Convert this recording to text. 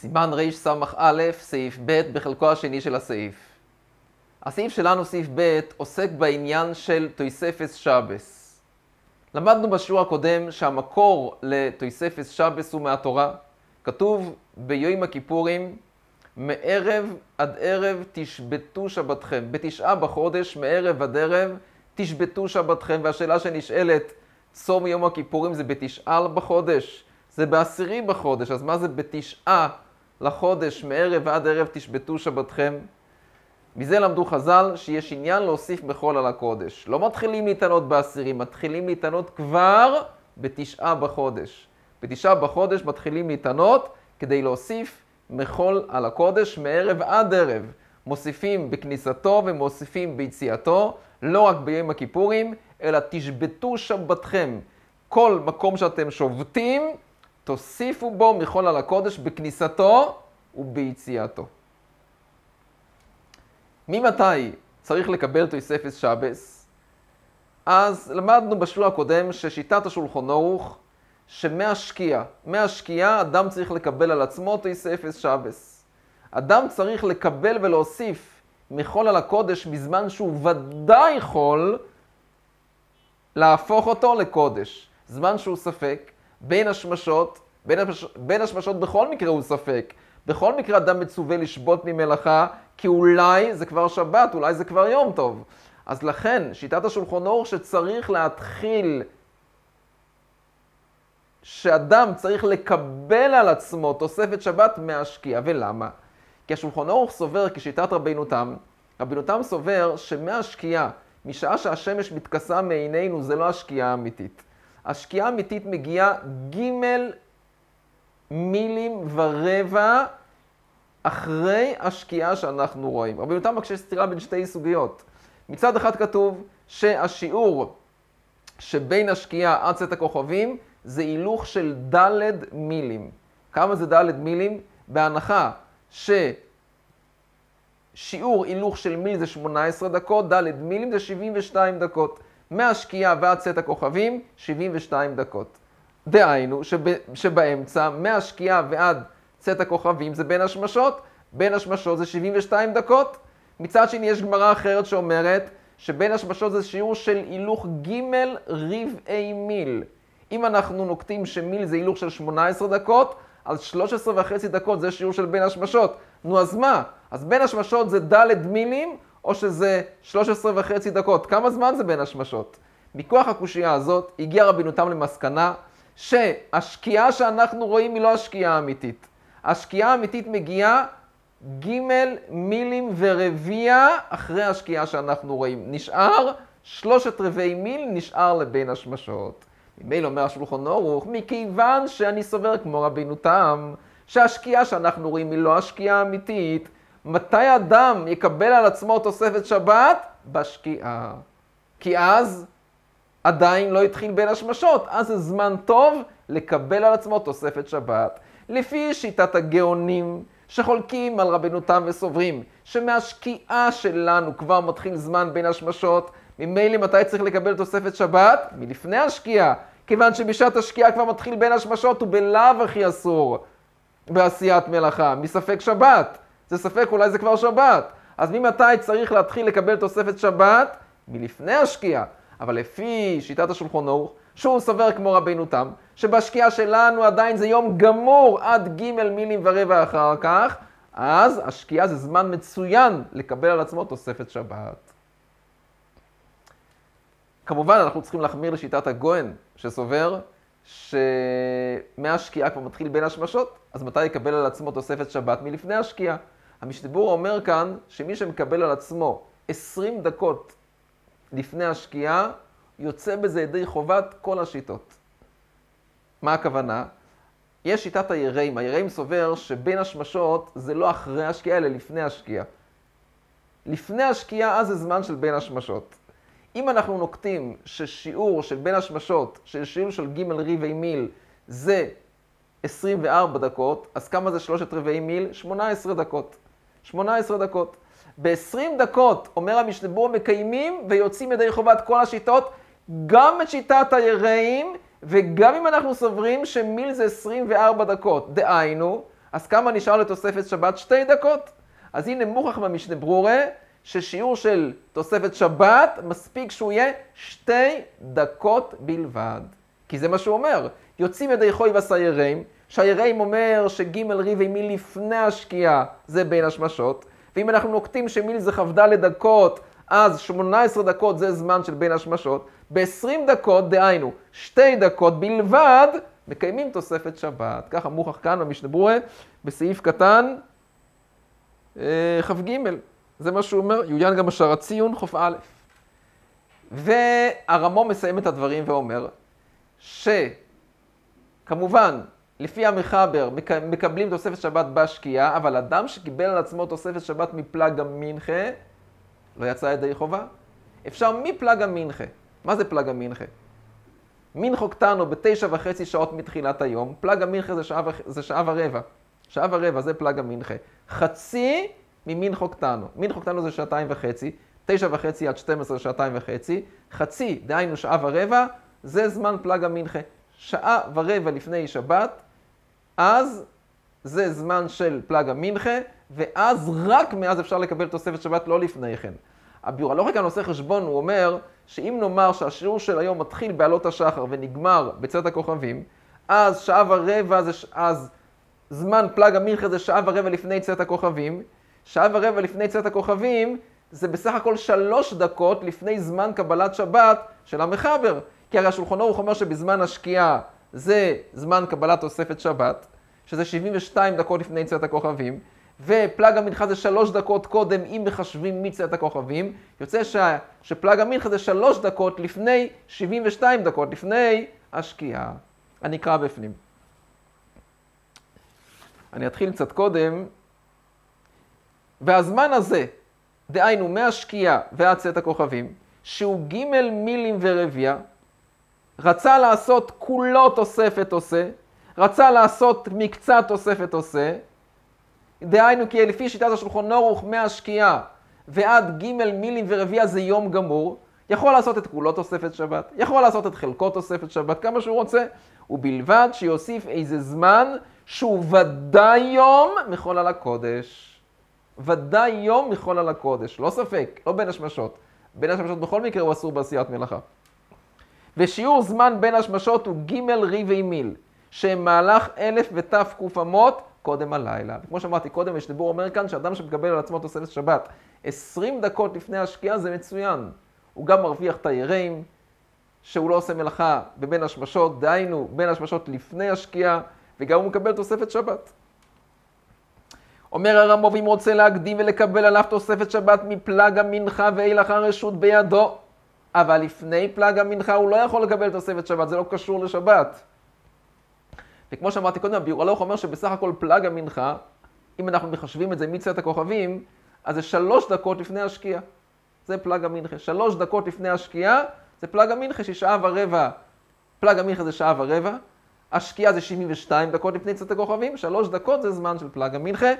סימן רס"א, סעיף ב', בחלקו השני של הסעיף. הסעיף שלנו, סעיף ב', עוסק בעניין של תויספס שבס. למדנו בשיעור הקודם שהמקור לתויספס שבס הוא מהתורה. כתוב ביום הכיפורים, מערב עד ערב תשבתו שבתכם. בתשעה בחודש, מערב עד ערב, תשבתו שבתכם. והשאלה שנשאלת, צום יום הכיפורים זה בתשעה בחודש? זה בעשירי בחודש, אז מה זה בתשעה לחודש, מערב ועד ערב תשבתו שבתכם? מזה למדו חז"ל שיש עניין להוסיף מחול על הקודש. לא מתחילים להתענות בעשירי, מתחילים להתענות כבר בתשעה בחודש. בתשעה בחודש מתחילים להתענות כדי להוסיף מחול על הקודש מערב עד ערב. מוסיפים בכניסתו ומוסיפים ביציאתו, לא רק ביום הכיפורים, אלא תשבתו שבתכם. כל מקום שאתם שובתים, תוסיפו בו מחול על הקודש בכניסתו וביציאתו. ממתי צריך לקבל תוספת שבס? אז למדנו בשיעור הקודם ששיטת השולחון ערוך, שמהשקיעה, מהשקיעה אדם צריך לקבל על עצמו תוספת שבס. אדם צריך לקבל ולהוסיף מחול על הקודש בזמן שהוא ודאי יכול להפוך אותו לקודש. זמן שהוא ספק, בין השמשות, בין, השמש, בין השמשות בכל מקרה הוא ספק. בכל מקרה אדם מצווה לשבות ממלאכה, כי אולי זה כבר שבת, אולי זה כבר יום טוב. אז לכן, שיטת השולחון אור שצריך להתחיל, שאדם צריך לקבל על עצמו תוספת שבת מהשקיעה. ולמה? כי השולחון אור סובר, כשיטת רבינו תם, רבינו תם סובר שמהשקיעה, משעה שהשמש מתכסה מעינינו, זה לא השקיעה האמיתית. השקיעה האמיתית מגיעה ג' מילים ורבע אחרי השקיעה שאנחנו רואים. רבי יותם מקשה סתירה בין שתי סוגיות. מצד אחד כתוב שהשיעור שבין השקיעה עד צאת הכוכבים זה הילוך של ד' מילים. כמה זה ד' מילים? בהנחה ששיעור הילוך של מיל זה 18 דקות, ד' מילים זה 72 דקות. מהשקיעה ועד צאת הכוכבים, 72 דקות. דהיינו, שב, שבאמצע, מהשקיעה ועד צאת הכוכבים זה בין השמשות, בין השמשות זה 72 דקות. מצד שני, יש גמרא אחרת שאומרת שבין השמשות זה שיעור של הילוך ג' רבעי מיל. אם אנחנו נוקטים שמיל זה הילוך של 18 דקות, אז 13 וחצי דקות זה שיעור של בין השמשות. נו, אז מה? אז בין השמשות זה ד' מילים, או שזה 13 וחצי דקות. כמה זמן זה בין השמשות? מכוח הקושייה הזאת הגיע רבינותם למסקנה שהשקיעה שאנחנו רואים היא לא השקיעה האמיתית. השקיעה האמיתית מגיעה ג' מילים ורביע אחרי השקיעה שאנחנו רואים. נשאר שלושת רבעי מיל נשאר לבין השמשות. ממילא אומר השולחון ערוך, מכיוון שאני סובר כמו רבינו תם, שהשקיעה שאנחנו רואים היא לא השקיעה האמיתית, מתי אדם יקבל על עצמו תוספת שבת? בשקיעה. כי אז עדיין לא התחיל בין השמשות, אז זה זמן טוב לקבל על עצמו תוספת שבת. לפי שיטת הגאונים שחולקים על רבנו תם וסוברים שמהשקיעה שלנו כבר מתחיל זמן בין השמשות, ממילא מתי צריך לקבל תוספת שבת? מלפני השקיעה. כיוון שבשעת השקיעה כבר מתחיל בין השמשות, הוא בלאו הכי אסור בעשיית מלאכה, מספק שבת. זה ספק, אולי זה כבר שבת. אז ממתי צריך להתחיל לקבל תוספת שבת? מלפני השקיעה. אבל לפי שיטת השולחון ערוך, שהוא סובר כמו רבינו תם, שבשקיעה שלנו עדיין זה יום גמור עד ג' מילים ורבע אחר כך, אז השקיעה זה זמן מצוין לקבל על עצמו תוספת שבת. כמובן, אנחנו צריכים להחמיר לשיטת הגוהן, שסובר שמהשקיעה כבר מתחיל בין השמשות, אז מתי יקבל על עצמו תוספת שבת? מלפני השקיעה. המשתבור אומר כאן שמי שמקבל על עצמו 20 דקות לפני השקיעה, יוצא בזה ידי חובת כל השיטות. מה הכוונה? יש שיטת היראים. היראים סובר שבין השמשות זה לא אחרי השקיעה, אלא לפני השקיעה. לפני השקיעה, אז זה זמן של בין השמשות. אם אנחנו נוקטים ששיעור של בין השמשות, של שיעור של ג' רבעי מיל, זה 24 דקות, אז כמה זה שלושת רבעי מיל? 18 דקות. 18 דקות. ב-20 דקות, אומר המשתבור, מקיימים ויוצאים ידי חובת כל השיטות, גם את שיטת היראים, וגם אם אנחנו סוברים שמיל זה 24 דקות. דהיינו, אז כמה נשאר לתוספת שבת? שתי דקות. אז הנה מוכח במשנה ברורה, ששיעור של תוספת שבת מספיק שהוא יהיה שתי דקות בלבד. כי זה מה שהוא אומר. יוצאים ידי חוי וסיירים, שיירים אומר שג' ריבי מיל לפני השקיעה זה בין השמשות, ואם אנחנו נוקטים שמיל זה כ"ד דקות, אז 18 דקות זה זמן של בין השמשות, ב-20 דקות, דהיינו, שתי דקות בלבד, מקיימים תוספת שבת. ככה מוכח כאן במשנה בסעיף קטן אה, כ"ג. זה מה שהוא אומר, יוין גם השער הציון, חוף א'. והרמו מסיים את הדברים ואומר, שכמובן, לפי המחבר, מקבלים תוספת שבת בשקיעה, אבל אדם שקיבל על עצמו תוספת שבת מפלג המנחה, לא יצא ידי חובה. אפשר מפלג המנחה. מה זה פלג המנחה? מנחו קטנו בתשע וחצי שעות מתחילת היום, פלג המנחה זה שעה, זה שעה ורבע. שעה ורבע זה פלג המנחה. חצי ממנחו קטנו. מנחו קטנו זה שעתיים וחצי, תשע וחצי עד שתים עשרה שעתיים וחצי, חצי, דהיינו שעה ורבע, זה זמן פלג המנחה. שעה ורבע לפני שבת, אז זה זמן של פלג המנחה, ואז רק מאז אפשר לקבל תוספת שבת, לא לפני כן. הלא כאן עושה חשבון, הוא אומר שאם נאמר שהשיעור של היום מתחיל בעלות השחר ונגמר בצאת הכוכבים, אז שעה ורבע זה, אז זמן פלג המנחה זה שעה ורבע לפני צאת הכוכבים, שעה ורבע לפני צאת הכוכבים זה בסך הכל שלוש דקות לפני זמן קבלת שבת של המחבר. כי הרי השולחון ערוך אומר שבזמן השקיעה זה זמן קבלת תוספת שבת, שזה 72 דקות לפני צאת הכוכבים, ופלג המנחה זה שלוש דקות קודם, אם מחשבים מצאת הכוכבים, יוצא ש... שפלג המנחה זה שלוש דקות לפני 72 דקות, לפני השקיעה. אני אקרא בפנים. אני אתחיל קצת קודם. והזמן הזה, דהיינו מהשקיעה ועד צאת הכוכבים, שהוא ג' מילים ורביע, רצה לעשות כולו תוספת עושה, רצה לעשות מקצת תוספת עושה, דהיינו כי לפי שיטת השולחון נורוך מהשקיעה ועד ג' מילים ורביע זה יום גמור, יכול לעשות את כולו תוספת שבת, יכול לעשות את חלקו תוספת שבת, כמה שהוא רוצה, ובלבד שיוסיף איזה זמן שהוא ודאי יום מחול על הקודש. ודאי יום מחול על הקודש, לא ספק, לא בין השמשות. בין השמשות בכל מקרה הוא אסור בעשיית מלאכה. ושיעור זמן בין השמשות הוא ג' ריבי מיל, מהלך אלף ותק אמות קודם הלילה. כמו שאמרתי קודם, יש דיבור אומר כאן שאדם שמקבל על עצמו תוספת שבת 20 דקות לפני השקיעה זה מצוין. הוא גם מרוויח את היראים, שהוא לא עושה מלאכה בבין השמשות, דהיינו בין השמשות לפני השקיעה, וגם הוא מקבל תוספת שבת. אומר הרמוב, אם רוצה להקדים ולקבל עליו תוספת שבת מפלג המנחה ואילך הרשות בידו, אבל לפני פלג המנחה הוא לא יכול לקבל תוספת שבת, זה לא קשור לשבת. וכמו שאמרתי קודם, הביאור הלוך אומר שבסך הכל פלג המנחה, אם אנחנו מחשבים את זה מצאת הכוכבים, אז זה שלוש דקות לפני השקיעה. זה פלג המנחה. שלוש דקות לפני השקיעה זה פלג המנחה, ששעה ורבע, פלג המנחה זה שעה ורבע, השקיעה זה 72 דקות לפני צאת הכוכבים, שלוש דקות זה זמן של פלג המנחה,